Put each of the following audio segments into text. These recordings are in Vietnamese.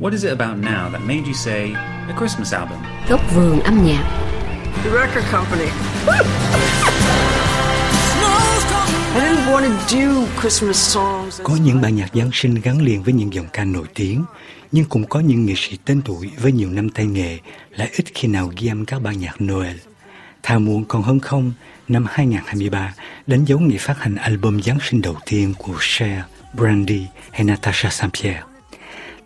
What is it about now that made you say a Christmas album? Góc vườn âm nhạc The record company. I didn't want to do Christmas songs. Có những bản nhạc Giáng sinh gắn liền với những giọng ca nổi tiếng, nhưng cũng có những nghệ sĩ tên tuổi với nhiều năm tay nghề lại ít khi nào ghi âm các bản nhạc Noel. Thà muộn còn hơn không, năm 2023 đánh dấu ngày phát hành album Giáng sinh đầu tiên của Cher, Brandy hay Natasha Saint-Pierre.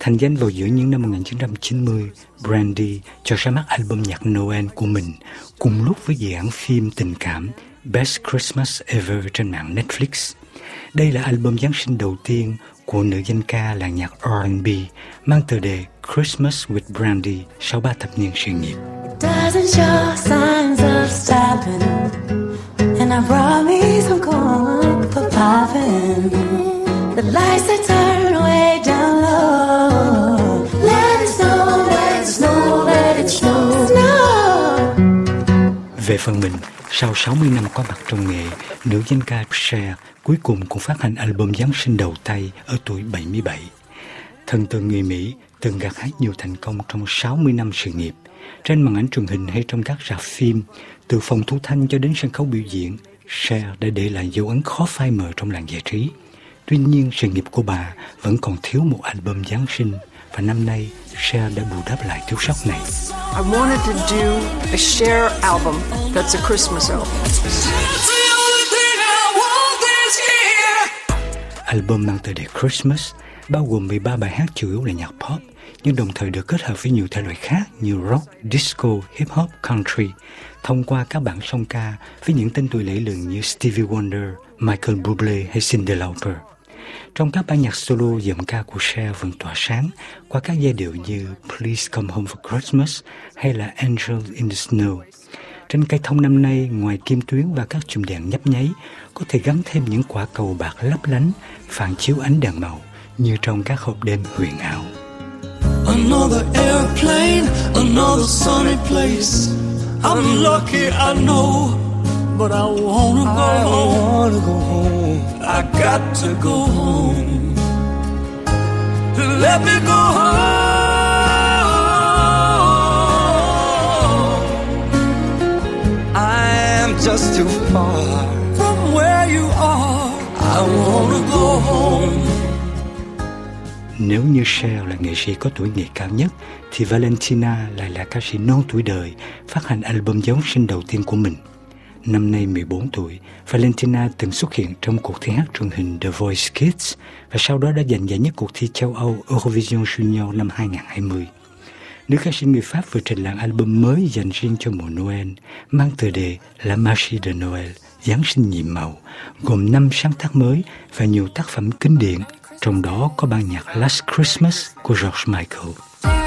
Thành danh vào giữa những năm 1990, Brandy cho ra mắt album nhạc Noel của mình cùng lúc với dự án phim tình cảm Best Christmas Ever trên mạng Netflix. Đây là album Giáng sinh đầu tiên của nữ danh ca làng nhạc R&B mang tựa đề Christmas with Brandy sau ba thập niên sự nghiệp. doesn't show signs of stopping. And I phần mình, sau 60 năm có mặt trong nghề, nữ danh ca Cher cuối cùng cũng phát hành album Giáng sinh đầu tay ở tuổi 77. Thần tượng người Mỹ từng gặt hái nhiều thành công trong 60 năm sự nghiệp. Trên màn ảnh truyền hình hay trong các rạp phim, từ phòng thu thanh cho đến sân khấu biểu diễn, Cher đã để lại dấu ấn khó phai mờ trong làng giải trí. Tuy nhiên, sự nghiệp của bà vẫn còn thiếu một album Giáng sinh và năm nay Cher đã bù đắp lại thiếu sót này. I wanted to do a Cher album that's a Christmas album. Album mang tựa đề Christmas bao gồm 13 bài hát chủ yếu là nhạc pop nhưng đồng thời được kết hợp với nhiều thể loại khác như rock, disco, hip hop, country thông qua các bản song ca với những tên tuổi lẫy lừng như Stevie Wonder, Michael Bublé hay Cyndi Lauper. Trong các bản nhạc solo, giọng ca của Cher vẫn tỏa sáng qua các giai điệu như Please Come Home for Christmas hay là Angel in the Snow. Trên cây thông năm nay, ngoài kim tuyến và các chùm đèn nhấp nháy, có thể gắn thêm những quả cầu bạc lấp lánh, phản chiếu ánh đèn màu như trong các hộp đêm huyền ảo. Another airplane, another sunny place. I'm lucky, I know, but I wanna go I home. wanna go home. I got to go home. Let me go home. I'm just too far from where you are. I wanna go home. Nếu như Cher là nghệ sĩ có tuổi nghề cao nhất, thì Valentina lại là ca sĩ non tuổi đời phát hành album Giáng sinh đầu tiên của mình. Năm nay 14 tuổi, Valentina từng xuất hiện trong cuộc thi hát truyền hình The Voice Kids và sau đó đã giành giải nhất cuộc thi châu Âu Eurovision Junior năm 2020. Nữ ca sĩ người Pháp vừa trình làng album mới dành riêng cho mùa Noel, mang tựa đề La Marche de Noël, Giáng sinh nhiệm màu, gồm 5 sáng tác mới và nhiều tác phẩm kinh điển, trong đó có ban nhạc Last Christmas của George Michael.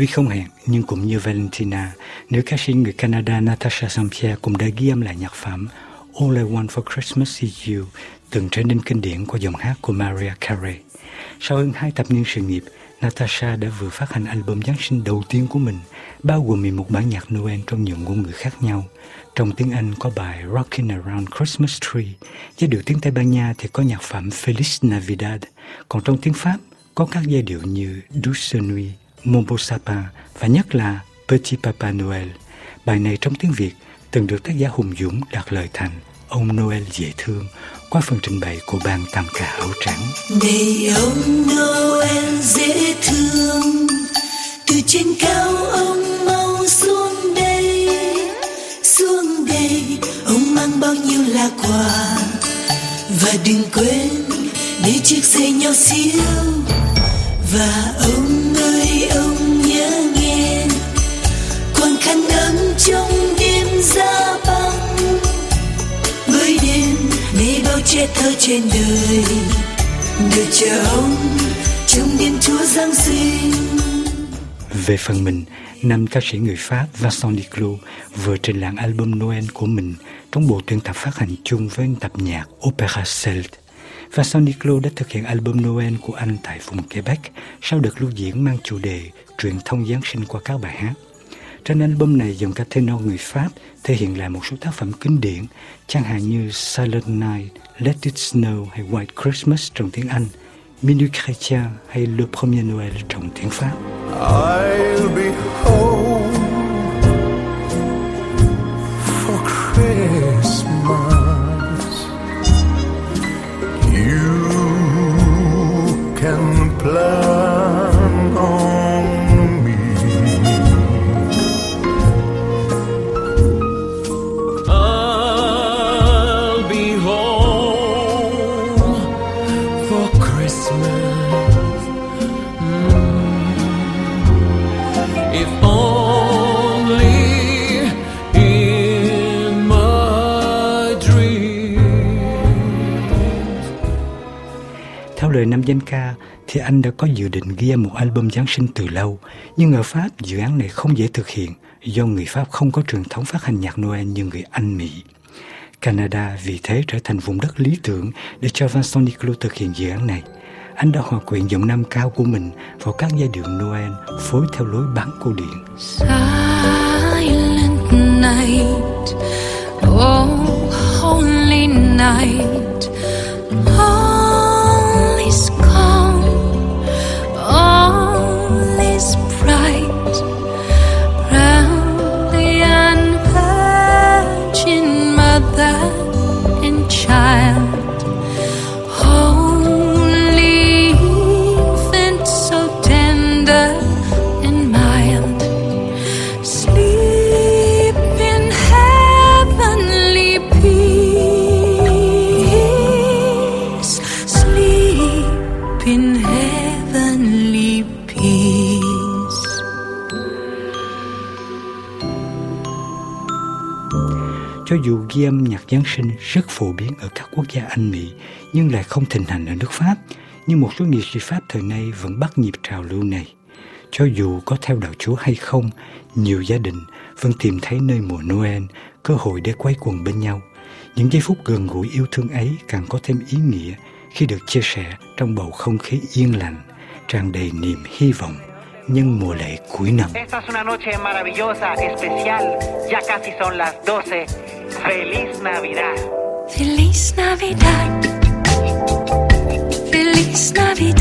Tuy không hẹn, nhưng cũng như Valentina, nữ ca sĩ người Canada Natasha Saint-Pierre cũng đã ghi âm lại nhạc phẩm All I Want for Christmas Is You, từng trở nên kinh điển qua giọng hát của Mariah Carey. Sau hơn hai thập niên sự nghiệp, Natasha đã vừa phát hành album Giáng sinh đầu tiên của mình, bao gồm 11 bản nhạc Noel trong nhiều ngôn ngữ khác nhau. Trong tiếng Anh có bài Rockin' Around Christmas Tree, giai điệu tiếng Tây Ban Nha thì có nhạc phẩm Feliz Navidad, còn trong tiếng Pháp có các giai điệu như Douce Nuit, Mon beau sapin và nhất là Petit Papa Noel. Bài này trong tiếng Việt từng được tác giả Hùng Dũng đặt lời thành Ông Noel dễ thương qua phần trình bày của ban tam ca áo trắng. Này ông Noel dễ thương, Từ trên cao ông mau xuống đây Xuống đây, Ông mang bao nhiêu là quà Và đừng quên, Để chiếc xe nhỏ xíu Và ông băng thơ trên đời người chờ ông trong đêm Chúa Giáng sinh. Về phần mình, nam ca sĩ người Pháp Vincent Niclot vừa trình làng album Noel của mình trong bộ tuyên tập phát hành chung với tập nhạc Opera Celt. Vincent Niclot đã thực hiện album Noel của anh tại vùng Quebec sau đợt lưu diễn mang chủ đề truyền thông Giáng sinh qua các bài hát. Trên album này, dòng ca tenor người Pháp thể hiện lại một số tác phẩm kinh điển, chẳng hạn như Silent Night, Let It Snow hay White Christmas trong tiếng Anh, Minuit Chrétien hay Le Premier Noël trong tiếng Pháp. I'll be home Christmas. Mm. If only in my dreams. Theo lời nam danh ca, thì anh đã có dự định ghi âm một album Giáng sinh từ lâu, nhưng ở Pháp dự án này không dễ thực hiện do người Pháp không có truyền thống phát hành nhạc Noel như người Anh Mỹ. Canada vì thế trở thành vùng đất lý tưởng để cho Vincent Niclot thực hiện dự án này. Anh đã hòa quyện giọng nam cao của mình vào các giai điệu Noel phối theo lối bán cổ điển. Silent night, oh holy night, ghi âm nhạc Giáng sinh rất phổ biến ở các quốc gia Anh Mỹ nhưng lại không thịnh hành ở nước Pháp, nhưng một số nghệ sĩ Pháp thời nay vẫn bắt nhịp trào lưu này. Cho dù có theo đạo Chúa hay không, nhiều gia đình vẫn tìm thấy nơi mùa Noel cơ hội để quay quần bên nhau. Những giây phút gần gũi yêu thương ấy càng có thêm ý nghĩa khi được chia sẻ trong bầu không khí yên lành, tràn đầy niềm hy vọng nhân mùa lễ cuối năm. Esta es una noche maravillosa, especial. Ya casi son las 12. ¡Feliz Navidad! Feliz Navidad. Feliz Navidad.